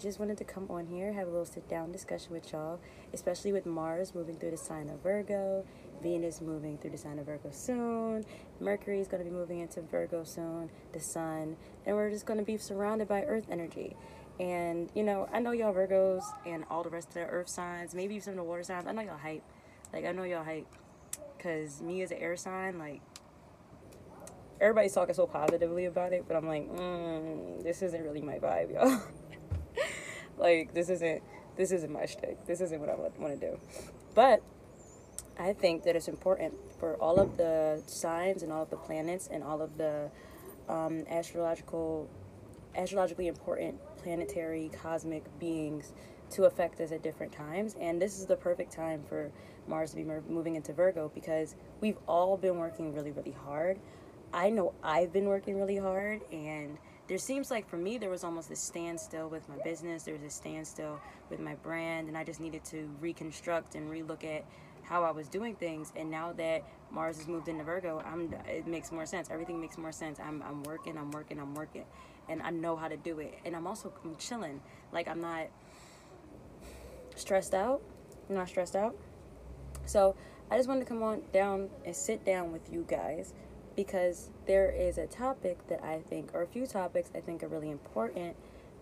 just wanted to come on here, have a little sit down discussion with y'all, especially with Mars moving through the sign of Virgo, Venus moving through the sign of Virgo soon, Mercury is going to be moving into Virgo soon, the Sun, and we're just going to be surrounded by Earth energy. And, you know, I know y'all Virgos and all the rest of the Earth signs, maybe some of the water signs, I know y'all hype. Like, I know y'all hype. Because me as an air sign, like, everybody's talking so positively about it, but I'm like, mm, this isn't really my vibe, y'all. like, this isn't, this isn't my shtick. This isn't what I want to do. But I think that it's important for all of the signs and all of the planets and all of the um, astrological, astrologically important planetary cosmic beings to affect us at different times. And this is the perfect time for Mars to be moving into Virgo because we've all been working really, really hard. I know I've been working really hard, and there seems like for me, there was almost a standstill with my business, there was a standstill with my brand, and I just needed to reconstruct and relook at how I was doing things. And now that Mars has moved into Virgo, I'm it makes more sense. Everything makes more sense. I'm I'm working, I'm working, I'm working, and I know how to do it. And I'm also I'm chilling. Like I'm not stressed out. I'm not stressed out. So I just wanted to come on down and sit down with you guys because there is a topic that I think, or a few topics I think are really important.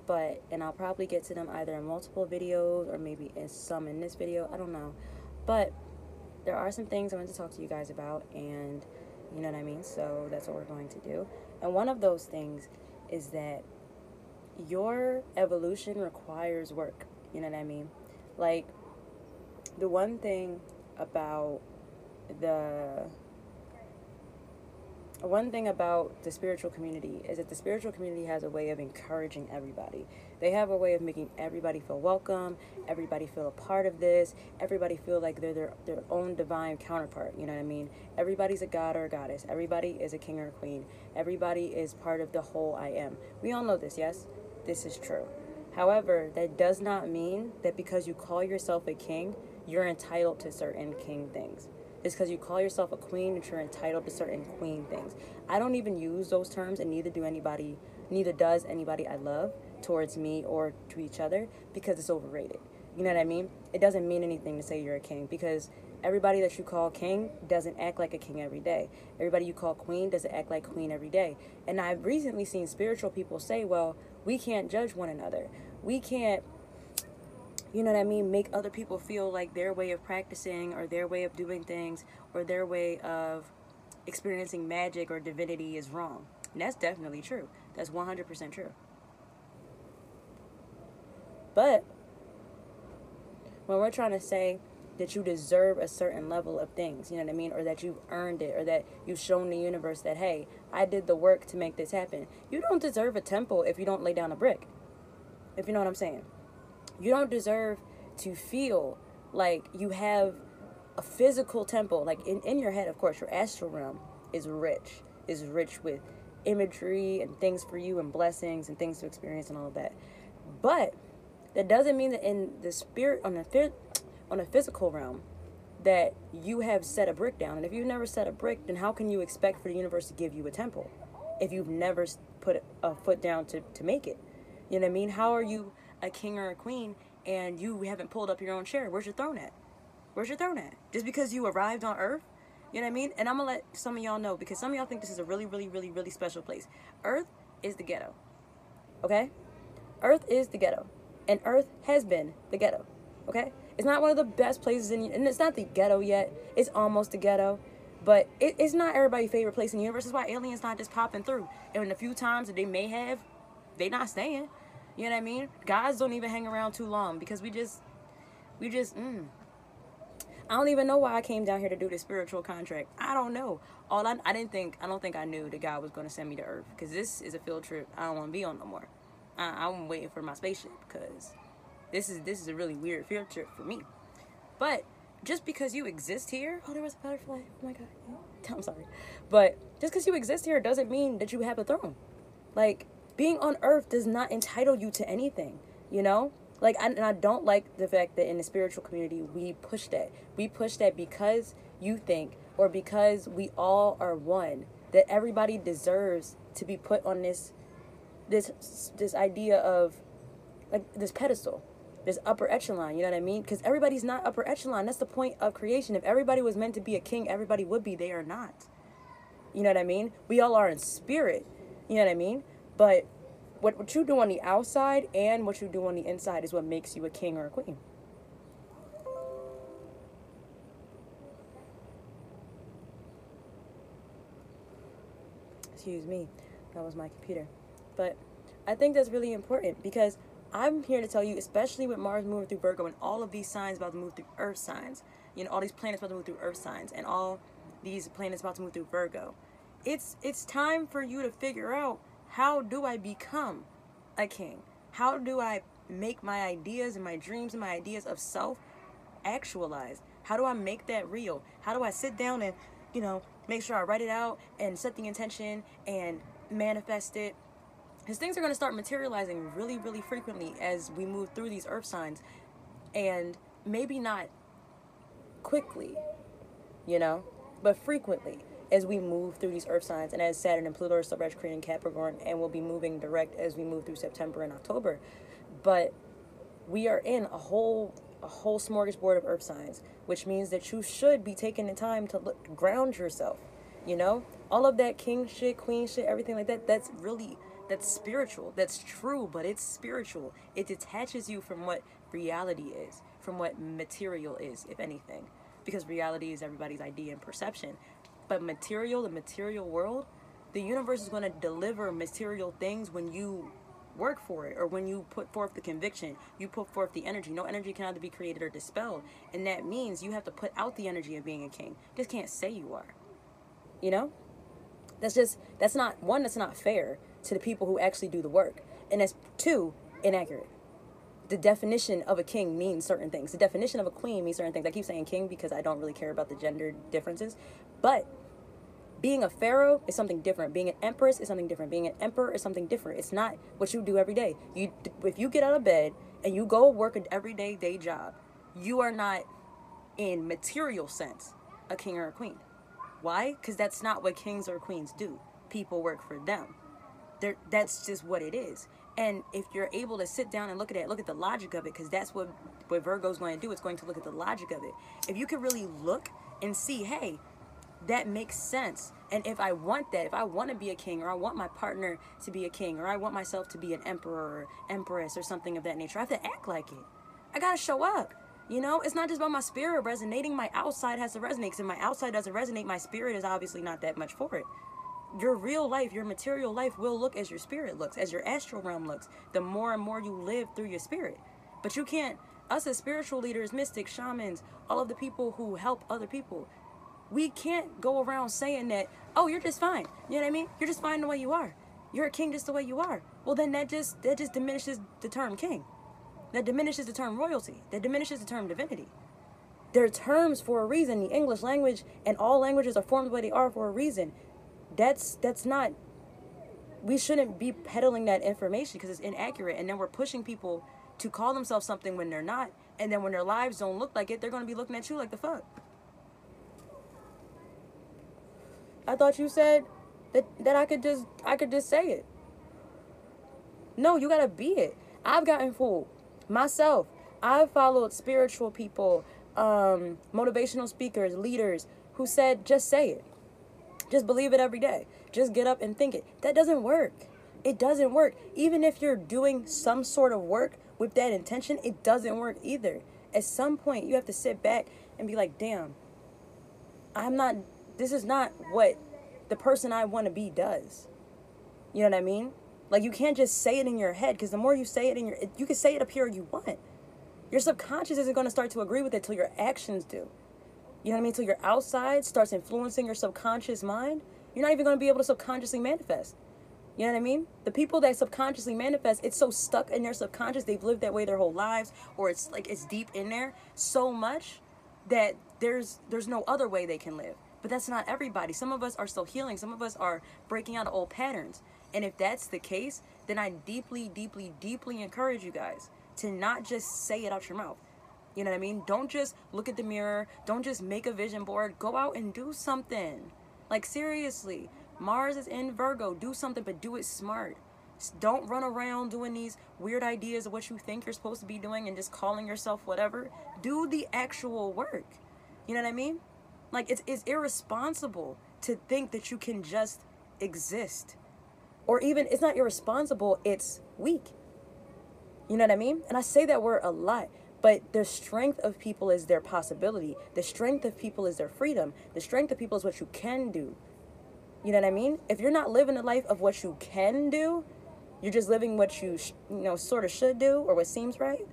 But and I'll probably get to them either in multiple videos or maybe in some in this video. I don't know, but there are some things I want to talk to you guys about, and you know what I mean? So that's what we're going to do. And one of those things is that your evolution requires work. You know what I mean? Like, the one thing about the one thing about the spiritual community is that the spiritual community has a way of encouraging everybody. They have a way of making everybody feel welcome, everybody feel a part of this, everybody feel like they're their, their own divine counterpart. You know what I mean? Everybody's a god or a goddess. Everybody is a king or a queen. Everybody is part of the whole I am. We all know this, yes? This is true. However, that does not mean that because you call yourself a king, you're entitled to certain king things is because you call yourself a queen and you're entitled to certain queen things. I don't even use those terms, and neither do anybody, neither does anybody I love towards me or to each other because it's overrated. You know what I mean? It doesn't mean anything to say you're a king because everybody that you call king doesn't act like a king every day. Everybody you call queen doesn't act like queen every day. And I've recently seen spiritual people say, well, we can't judge one another. We can't you know what I mean, make other people feel like their way of practicing or their way of doing things or their way of experiencing magic or divinity is wrong. And that's definitely true. That's 100% true. But when we're trying to say that you deserve a certain level of things, you know what I mean, or that you've earned it, or that you've shown the universe that, hey, I did the work to make this happen, you don't deserve a temple if you don't lay down a brick. If you know what I'm saying. You don't deserve to feel like you have a physical temple. Like in, in your head, of course, your astral realm is rich, is rich with imagery and things for you and blessings and things to experience and all of that. But that doesn't mean that in the spirit on the on a physical realm that you have set a brick down. And if you've never set a brick, then how can you expect for the universe to give you a temple if you've never put a foot down to, to make it? You know what I mean? How are you a king or a queen and you haven't pulled up your own chair. Where's your throne at? Where's your throne at? Just because you arrived on Earth? You know what I mean? And I'm gonna let some of y'all know because some of y'all think this is a really, really, really, really special place. Earth is the ghetto. Okay? Earth is the ghetto. And Earth has been the ghetto. Okay? It's not one of the best places in and it's not the ghetto yet. It's almost the ghetto. But it, it's not everybody's favorite place in the universe. That's why aliens not just popping through. And a few times that they may have, they not staying. You know what I mean? Guys don't even hang around too long because we just, we just, mm. I don't even know why I came down here to do this spiritual contract. I don't know. All I, I didn't think, I don't think I knew that God was going to send me to Earth because this is a field trip I don't want to be on no more. I, I'm waiting for my spaceship because this is this is a really weird field trip for me. But just because you exist here, oh, there was a butterfly. Oh my god, I'm sorry, but just because you exist here doesn't mean that you have a throne. Like being on earth does not entitle you to anything, you know? Like, I, and I don't like the fact that in the spiritual community, we push that. We push that because you think, or because we all are one, that everybody deserves to be put on this, this, this idea of like this pedestal, this upper echelon. You know what I mean? Because everybody's not upper echelon. That's the point of creation. If everybody was meant to be a king, everybody would be. They are not. You know what I mean? We all are in spirit. You know what I mean? But what, what you do on the outside and what you do on the inside is what makes you a king or a queen. Excuse me. That was my computer. But I think that's really important because I'm here to tell you, especially with Mars moving through Virgo and all of these signs about to move through Earth signs, you know, all these planets about to move through Earth signs and all these planets about to move through Virgo. It's it's time for you to figure out how do I become a king? How do I make my ideas and my dreams and my ideas of self actualized? How do I make that real? How do I sit down and, you know, make sure I write it out and set the intention and manifest it? Because things are going to start materializing really, really frequently as we move through these earth signs. And maybe not quickly, you know, but frequently as we move through these earth signs and as Saturn and Pluto are still retrograde in Capricorn and we'll be moving direct as we move through September and October. But we are in a whole a whole smorgasbord of earth signs, which means that you should be taking the time to look, ground yourself. You know, all of that king shit, queen shit, everything like that. That's really that's spiritual. That's true, but it's spiritual. It detaches you from what reality is, from what material is, if anything, because reality is everybody's idea and perception. But material, the material world, the universe is going to deliver material things when you work for it or when you put forth the conviction, you put forth the energy. No energy can either be created or dispelled. And that means you have to put out the energy of being a king. You just can't say you are. You know? That's just, that's not, one, that's not fair to the people who actually do the work. And that's two, inaccurate. The definition of a king means certain things. The definition of a queen means certain things. I keep saying king because I don't really care about the gender differences. But being a pharaoh is something different. Being an empress is something different. Being an emperor is something different. It's not what you do every day. You if you get out of bed and you go work an everyday day job, you are not in material sense a king or a queen. Why? Cuz that's not what kings or queens do. People work for them. They're, that's just what it is. And if you're able to sit down and look at it, look at the logic of it, because that's what, what Virgo's going to do. It's going to look at the logic of it. If you could really look and see, hey, that makes sense. And if I want that, if I want to be a king, or I want my partner to be a king, or I want myself to be an emperor or empress or something of that nature, I have to act like it. I gotta show up. You know, it's not just about my spirit resonating. My outside has to resonate. Because if my outside doesn't resonate, my spirit is obviously not that much for it. Your real life, your material life will look as your spirit looks, as your astral realm looks. The more and more you live through your spirit. But you can't, us as spiritual leaders, mystics, shamans, all of the people who help other people, we can't go around saying that, oh, you're just fine. You know what I mean? You're just fine the way you are. You're a king just the way you are. Well, then that just that just diminishes the term king. That diminishes the term royalty. That diminishes the term divinity. They're terms for a reason. The English language and all languages are formed the way they are for a reason. That's that's not. We shouldn't be peddling that information because it's inaccurate, and then we're pushing people to call themselves something when they're not, and then when their lives don't look like it, they're gonna be looking at you like the fuck. I thought you said that that I could just I could just say it. No, you gotta be it. I've gotten fooled myself. I've followed spiritual people, um, motivational speakers, leaders who said just say it. Just believe it every day. Just get up and think it. That doesn't work. It doesn't work. Even if you're doing some sort of work with that intention, it doesn't work either. At some point, you have to sit back and be like, damn, I'm not this is not what the person I want to be does. You know what I mean? Like you can't just say it in your head because the more you say it in your, you can say it up here you want. Your subconscious isn't going to start to agree with it till your actions do. You know what I mean? Till your outside starts influencing your subconscious mind, you're not even going to be able to subconsciously manifest. You know what I mean? The people that subconsciously manifest, it's so stuck in their subconscious, they've lived that way their whole lives, or it's like it's deep in there so much that there's there's no other way they can live. But that's not everybody. Some of us are still healing. Some of us are breaking out of old patterns. And if that's the case, then I deeply, deeply, deeply encourage you guys to not just say it out your mouth. You know what I mean? Don't just look at the mirror. Don't just make a vision board. Go out and do something. Like, seriously, Mars is in Virgo. Do something, but do it smart. Don't run around doing these weird ideas of what you think you're supposed to be doing and just calling yourself whatever. Do the actual work. You know what I mean? Like it's it's irresponsible to think that you can just exist. Or even it's not irresponsible, it's weak. You know what I mean? And I say that word a lot. But the strength of people is their possibility. The strength of people is their freedom. The strength of people is what you can do. You know what I mean? If you're not living the life of what you can do, you're just living what you sh- you know sort of should do or what seems right,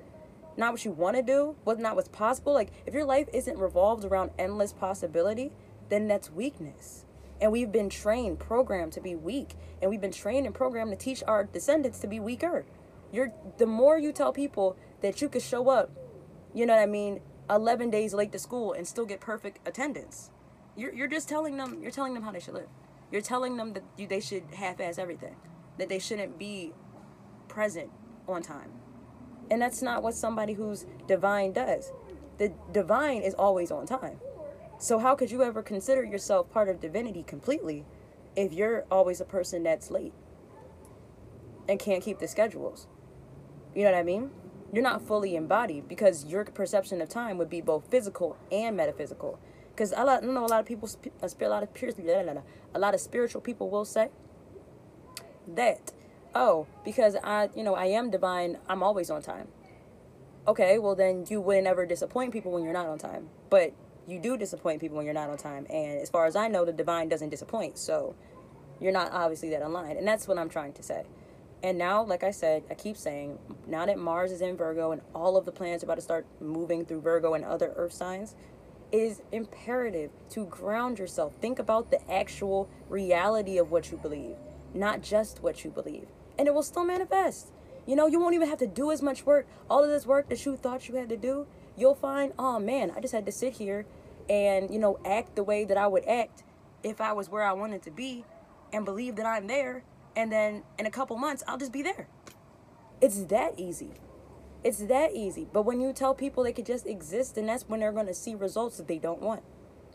not what you want to do, what not what's possible. Like if your life isn't revolved around endless possibility, then that's weakness. And we've been trained, programmed to be weak, and we've been trained and programmed to teach our descendants to be weaker. You're the more you tell people that you could show up, you know what I mean, 11 days late to school and still get perfect attendance. You're, you're just telling them, you're telling them how they should live. You're telling them that you, they should half-ass everything, that they shouldn't be present on time. And that's not what somebody who's divine does. The divine is always on time. So how could you ever consider yourself part of divinity completely if you're always a person that's late and can't keep the schedules? You know what I mean? You're not fully embodied because your perception of time would be both physical and metaphysical. Because I, know a lot of people, uh, a lot of a lot of spiritual people will say that, oh, because I, you know, I am divine, I'm always on time. Okay, well then you wouldn't ever disappoint people when you're not on time. But you do disappoint people when you're not on time. And as far as I know, the divine doesn't disappoint. So you're not obviously that aligned. And that's what I'm trying to say. And now, like I said, I keep saying, now that Mars is in Virgo and all of the planets are about to start moving through Virgo and other earth signs, it is imperative to ground yourself. Think about the actual reality of what you believe, not just what you believe. And it will still manifest. You know, you won't even have to do as much work. All of this work that you thought you had to do, you'll find, oh man, I just had to sit here and, you know, act the way that I would act if I was where I wanted to be and believe that I'm there and then in a couple months I'll just be there. It's that easy. It's that easy. But when you tell people they could just exist, then that's when they're going to see results that they don't want.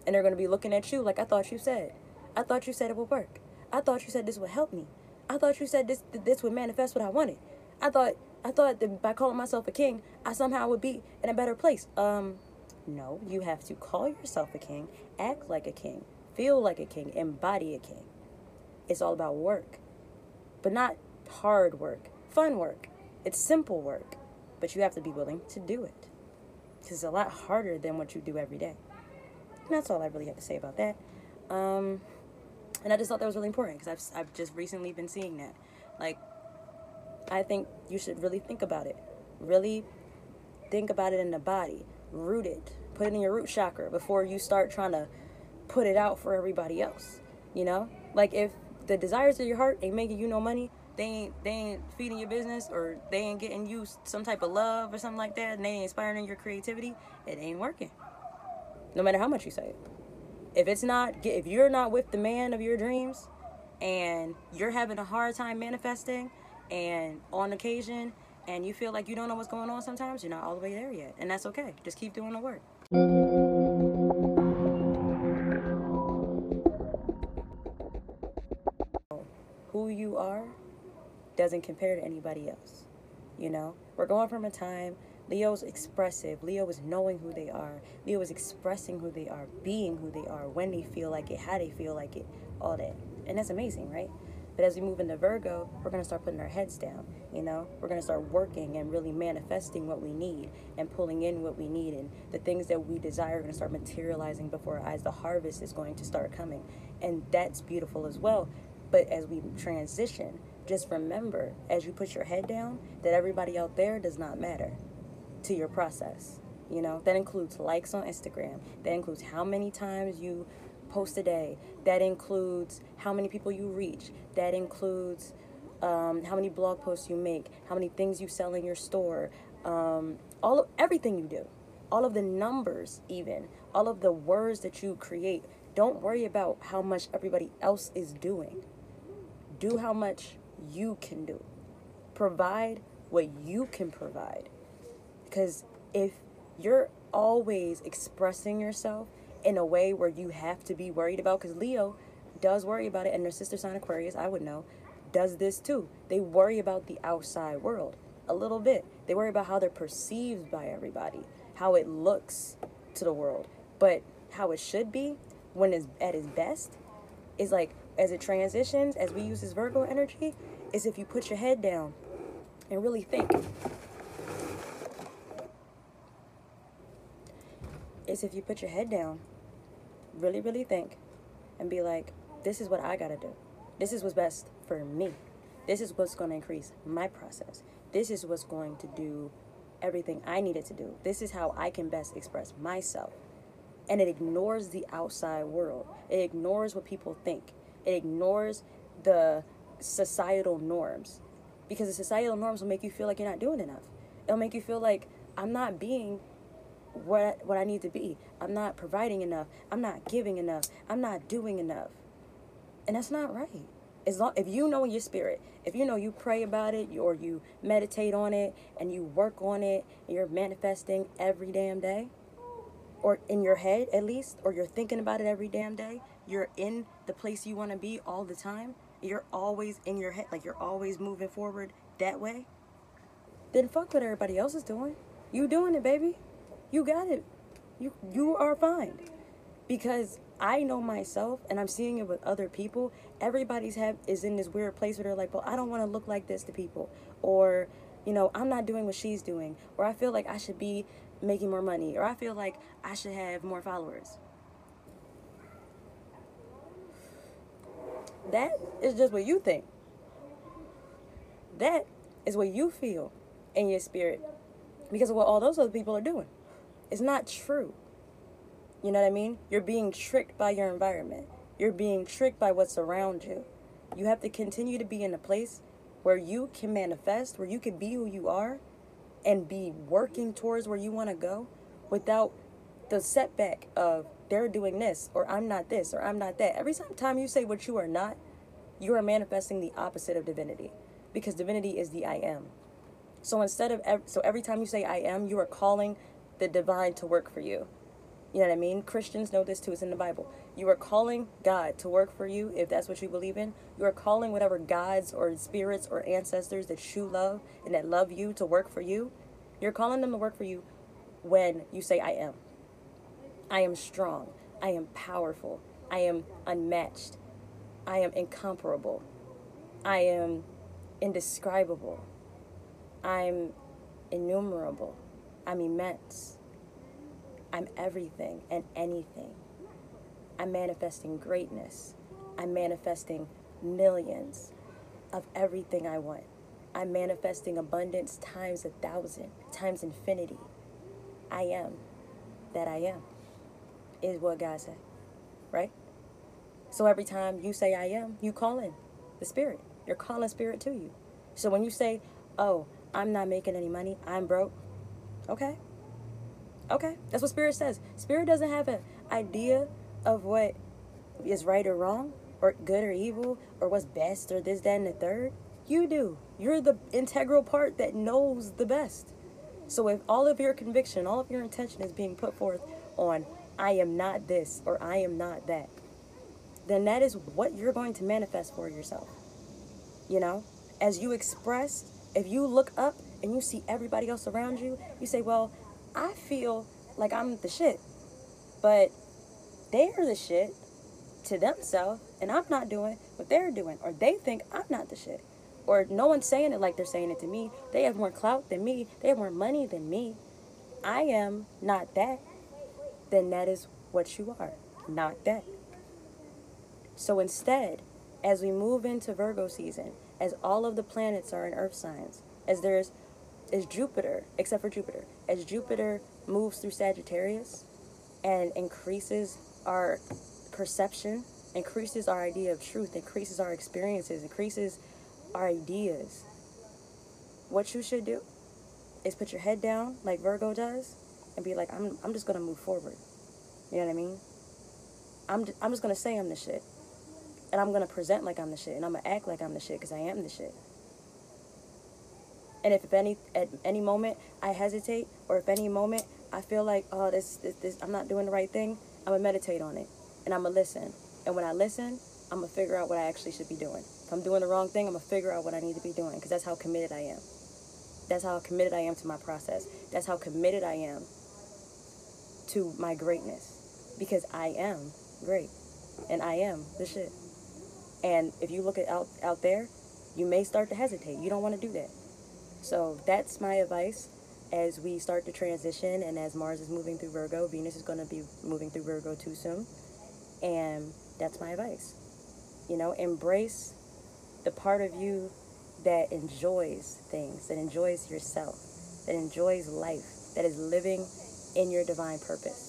And they're going to be looking at you like, I thought you said. I thought you said it would work. I thought you said this would help me. I thought you said this this would manifest what I wanted. I thought I thought that by calling myself a king, I somehow would be in a better place. Um, no, you have to call yourself a king, act like a king, feel like a king, embody a king. It's all about work but not hard work, fun work. It's simple work, but you have to be willing to do it. Because it's a lot harder than what you do every day. And that's all I really have to say about that. Um, and I just thought that was really important because I've, I've just recently been seeing that. Like, I think you should really think about it. Really think about it in the body. Root it. Put it in your root chakra before you start trying to put it out for everybody else. You know? Like, if the desires of your heart ain't making you no money, they ain't they ain't feeding your business or they ain't getting you some type of love or something like that, and they ain't inspiring your creativity, it ain't working. No matter how much you say it. If it's not if you're not with the man of your dreams and you're having a hard time manifesting and on occasion and you feel like you don't know what's going on sometimes, you're not all the way there yet. And that's okay. Just keep doing the work. who you are doesn't compare to anybody else. You know, we're going from a time Leo's expressive. Leo is knowing who they are. Leo is expressing who they are, being who they are, when they feel like it, how they feel like it, all that. And that's amazing, right? But as we move into Virgo, we're going to start putting our heads down. You know, we're going to start working and really manifesting what we need and pulling in what we need. And the things that we desire are going to start materializing before our eyes. The harvest is going to start coming. And that's beautiful as well but as we transition, just remember as you put your head down that everybody out there does not matter to your process. You know, that includes likes on Instagram, that includes how many times you post a day, that includes how many people you reach, that includes um, how many blog posts you make, how many things you sell in your store, um, all of everything you do, all of the numbers, even all of the words that you create. Don't worry about how much everybody else is doing do how much you can do. Provide what you can provide. Because if you're always expressing yourself in a way where you have to be worried about, because Leo does worry about it, and their sister sign Aquarius, I would know, does this too. They worry about the outside world a little bit. They worry about how they're perceived by everybody, how it looks to the world. But how it should be when it's at its best is like as it transitions, as we use this Virgo energy, is if you put your head down and really think. Is if you put your head down, really, really think, and be like, this is what I gotta do. This is what's best for me. This is what's gonna increase my process. This is what's going to do everything I needed to do. This is how I can best express myself. And it ignores the outside world. It ignores what people think. It ignores the societal norms. Because the societal norms will make you feel like you're not doing enough. It'll make you feel like I'm not being what what I need to be. I'm not providing enough. I'm not giving enough. I'm not doing enough. And that's not right. As long if you know in your spirit, if you know you pray about it or you meditate on it and you work on it and you're manifesting every damn day, or in your head at least, or you're thinking about it every damn day, you're in the place you want to be all the time, you're always in your head, like you're always moving forward that way, then fuck what everybody else is doing. You doing it, baby. You got it. You you are fine. Because I know myself and I'm seeing it with other people. Everybody's have is in this weird place where they're like, well, I don't want to look like this to people. Or, you know, I'm not doing what she's doing. Or I feel like I should be making more money. Or I feel like I should have more followers. That is just what you think. That is what you feel in your spirit because of what all those other people are doing. It's not true. You know what I mean? You're being tricked by your environment. You're being tricked by what's around you. You have to continue to be in a place where you can manifest, where you can be who you are and be working towards where you want to go without the setback of they're doing this or I'm not this or I'm not that. Every time you say what you are not, you are manifesting the opposite of divinity because divinity is the I am. So instead of ev- so every time you say I am, you are calling the divine to work for you. You know what I mean? Christians know this too. It's in the Bible. You are calling God to work for you if that's what you believe in. You are calling whatever gods or spirits or ancestors that you love and that love you to work for you. You're calling them to work for you when you say, I am. I am strong. I am powerful. I am unmatched. I am incomparable. I am indescribable. I'm innumerable. I'm immense. I'm everything and anything. I'm manifesting greatness. I'm manifesting millions of everything I want. I'm manifesting abundance times a thousand, times infinity. I am that I am, is what God said, right? So every time you say I am, you call in the spirit. You're calling spirit to you. So when you say, oh, I'm not making any money, I'm broke, okay, Okay, that's what spirit says. Spirit doesn't have an idea of what is right or wrong, or good or evil, or what's best, or this, that, and the third. You do. You're the integral part that knows the best. So if all of your conviction, all of your intention is being put forth on, I am not this or I am not that, then that is what you're going to manifest for yourself. You know, as you express, if you look up and you see everybody else around you, you say, well, I feel like I'm the shit. But they're the shit to themselves, and I'm not doing what they're doing. Or they think I'm not the shit. Or no one's saying it like they're saying it to me. They have more clout than me, they have more money than me. I am not that. Then that is what you are, not that. So instead, as we move into Virgo season, as all of the planets are in earth signs, as there's is Jupiter, except for Jupiter, as Jupiter moves through Sagittarius and increases our perception, increases our idea of truth, increases our experiences, increases our ideas, what you should do is put your head down like Virgo does and be like, I'm, I'm just going to move forward. You know what I mean? I'm, I'm just going to say I'm the shit. And I'm going to present like I'm the shit. And I'm going to act like I'm the shit because I am the shit. And if, any at any moment I hesitate, or if any moment I feel like oh this, this this I'm not doing the right thing, I'm gonna meditate on it, and I'm gonna listen. And when I listen, I'm gonna figure out what I actually should be doing If I'm doing the wrong thing, I'm gonna figure out what I need to be doing because that's how committed I am. That's how committed I am to my process. That's how committed I am to my greatness because I am great and I am the shit. And if you look at out out there, you may start to hesitate. You don't want to do that. So that's my advice as we start to transition and as Mars is moving through Virgo, Venus is going to be moving through Virgo too soon. And that's my advice. You know, embrace the part of you that enjoys things, that enjoys yourself, that enjoys life, that is living in your divine purpose.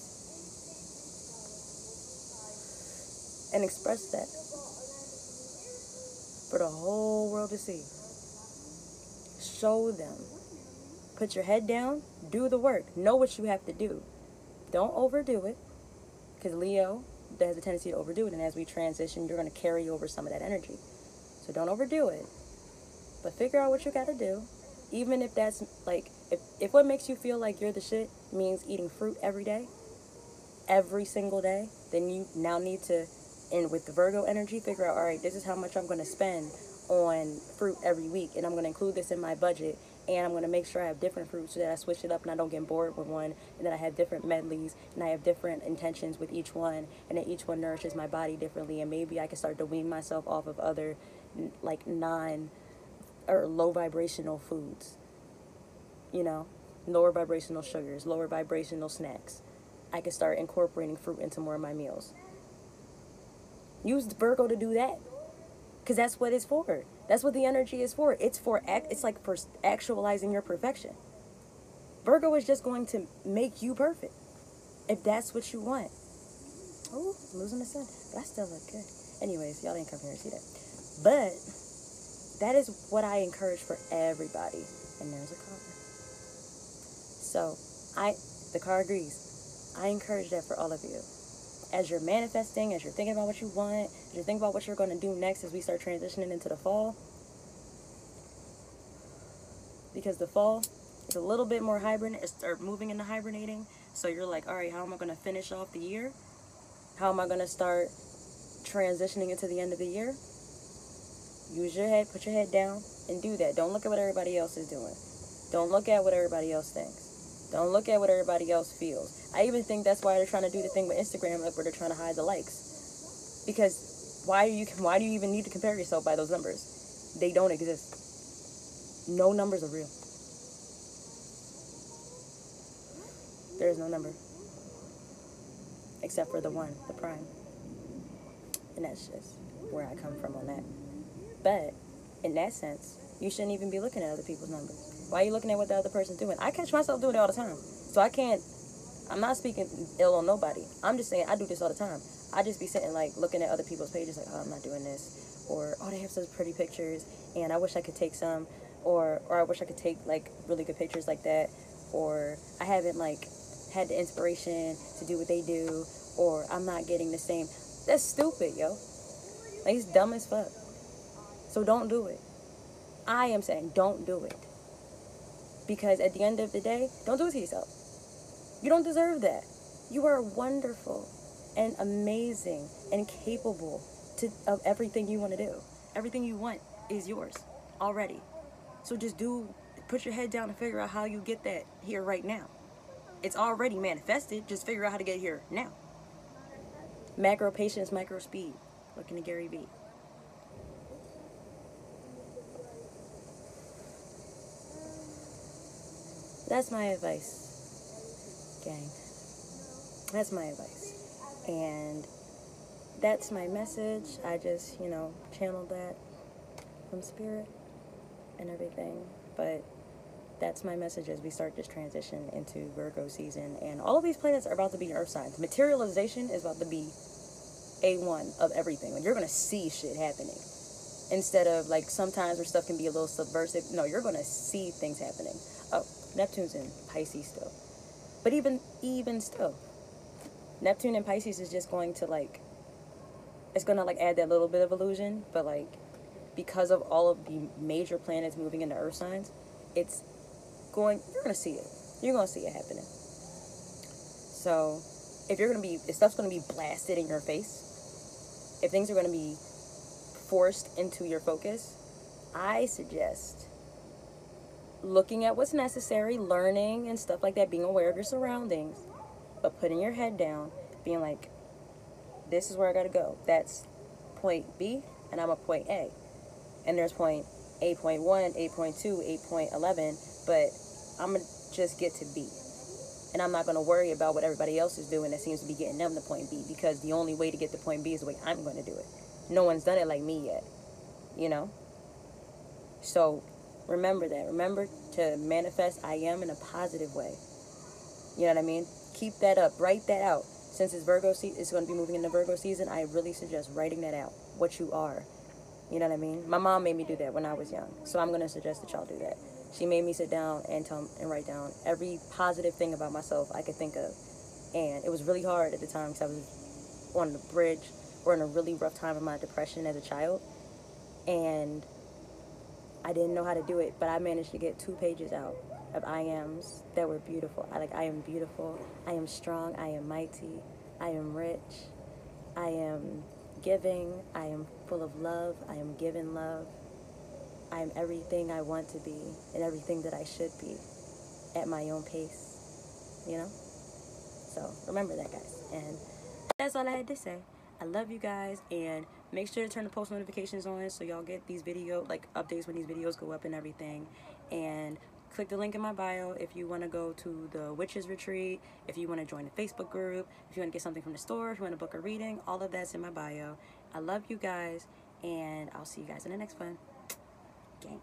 And express that for the whole world to see. Show them. Put your head down, do the work, know what you have to do. Don't overdo it, because Leo has a tendency to overdo it, and as we transition, you're going to carry over some of that energy. So don't overdo it, but figure out what you got to do. Even if that's like, if, if what makes you feel like you're the shit means eating fruit every day, every single day, then you now need to and with the Virgo energy, figure out, all right, this is how much I'm going to spend on fruit every week, and I'm going to include this in my budget, and I'm going to make sure I have different fruits so that I switch it up and I don't get bored with one, and then I have different medleys, and I have different intentions with each one, and then each one nourishes my body differently, and maybe I can start to wean myself off of other, like, non or low vibrational foods, you know, lower vibrational sugars, lower vibrational snacks. I can start incorporating fruit into more of my meals. Use Virgo to do that. Because that's what it's for. That's what the energy is for. It's for act. It's like for actualizing your perfection. Virgo is just going to make you perfect, if that's what you want. Oh, losing the sun, but I still look good. Anyways, y'all didn't come here to see that. But that is what I encourage for everybody. And there's a car. So I, the car agrees. I encourage that for all of you as you're manifesting, as you're thinking about what you want, as you're thinking about what you're going to do next as we start transitioning into the fall. Because the fall is a little bit more hibernate, start moving into hibernating. So you're like, all right, how am I going to finish off the year? How am I going to start transitioning into the end of the year? Use your head, put your head down, and do that. Don't look at what everybody else is doing. Don't look at what everybody else thinks. Don't look at what everybody else feels. I even think that's why they're trying to do the thing with Instagram, like where they're trying to hide the likes, because why do you why do you even need to compare yourself by those numbers? They don't exist. No numbers are real. There is no number except for the one, the prime, and that's just where I come from on that. But in that sense, you shouldn't even be looking at other people's numbers why are you looking at what the other person's doing? I catch myself doing it all the time. So I can't, I'm not speaking ill on nobody. I'm just saying I do this all the time. I just be sitting like looking at other people's pages like, oh, I'm not doing this. Or, oh, they have such pretty pictures and I wish I could take some. Or, or I wish I could take like really good pictures like that. Or I haven't like had the inspiration to do what they do. Or I'm not getting the same. That's stupid, yo. Like, it's dumb as fuck. So don't do it. I am saying don't do it. Because at the end of the day, don't do it to yourself. You don't deserve that. You are wonderful and amazing and capable to, of everything you want to do. Everything you want is yours already. So just do, put your head down and figure out how you get that here right now. It's already manifested. Just figure out how to get here now. Macro patience, micro speed. Looking to Gary Vee. That's my advice, gang. That's my advice. And that's my message. I just, you know, channeled that from spirit and everything. But that's my message as we start this transition into Virgo season. And all of these planets are about to be Earth signs. Materialization is about to be A1 of everything. Like you're going to see shit happening. Instead of like sometimes where stuff can be a little subversive. No, you're going to see things happening. Neptune's in Pisces still. But even even still, Neptune and Pisces is just going to like it's gonna like add that little bit of illusion, but like because of all of the major planets moving into earth signs, it's going you're gonna see it. You're gonna see it happening. So if you're gonna be if stuff's gonna be blasted in your face, if things are gonna be forced into your focus, I suggest looking at what's necessary, learning and stuff like that, being aware of your surroundings, but putting your head down, being like, this is where I gotta go. That's point B, and I'm a point A. And there's point 8.1, 8.2, 8.11, but I'm gonna just get to B. And I'm not gonna worry about what everybody else is doing that seems to be getting them to point B because the only way to get to point B is the way I'm gonna do it. No one's done it like me yet, you know? So remember that. Remember to manifest I am in a positive way. You know what I mean? Keep that up. Write that out. Since it's Virgo se- it's going to be moving into Virgo season, I really suggest writing that out. What you are. You know what I mean? My mom made me do that when I was young. So I'm going to suggest that y'all do that. She made me sit down and tell and write down every positive thing about myself I could think of. And it was really hard at the time because I was on the bridge or in a really rough time of my depression as a child. And I didn't know how to do it, but I managed to get two pages out of I ams that were beautiful. I like I am beautiful, I am strong, I am mighty, I am rich, I am giving, I am full of love, I am given love. I am everything I want to be and everything that I should be at my own pace. You know? So remember that guys. And that's all I had to say. I love you guys and make sure to turn the post notifications on so y'all get these video like updates when these videos go up and everything. And click the link in my bio if you want to go to the witches retreat if you want to join the facebook group if you want to get something from the store if you want to book a reading all of that's in my bio. I love you guys and i'll see you guys in the next one. Gang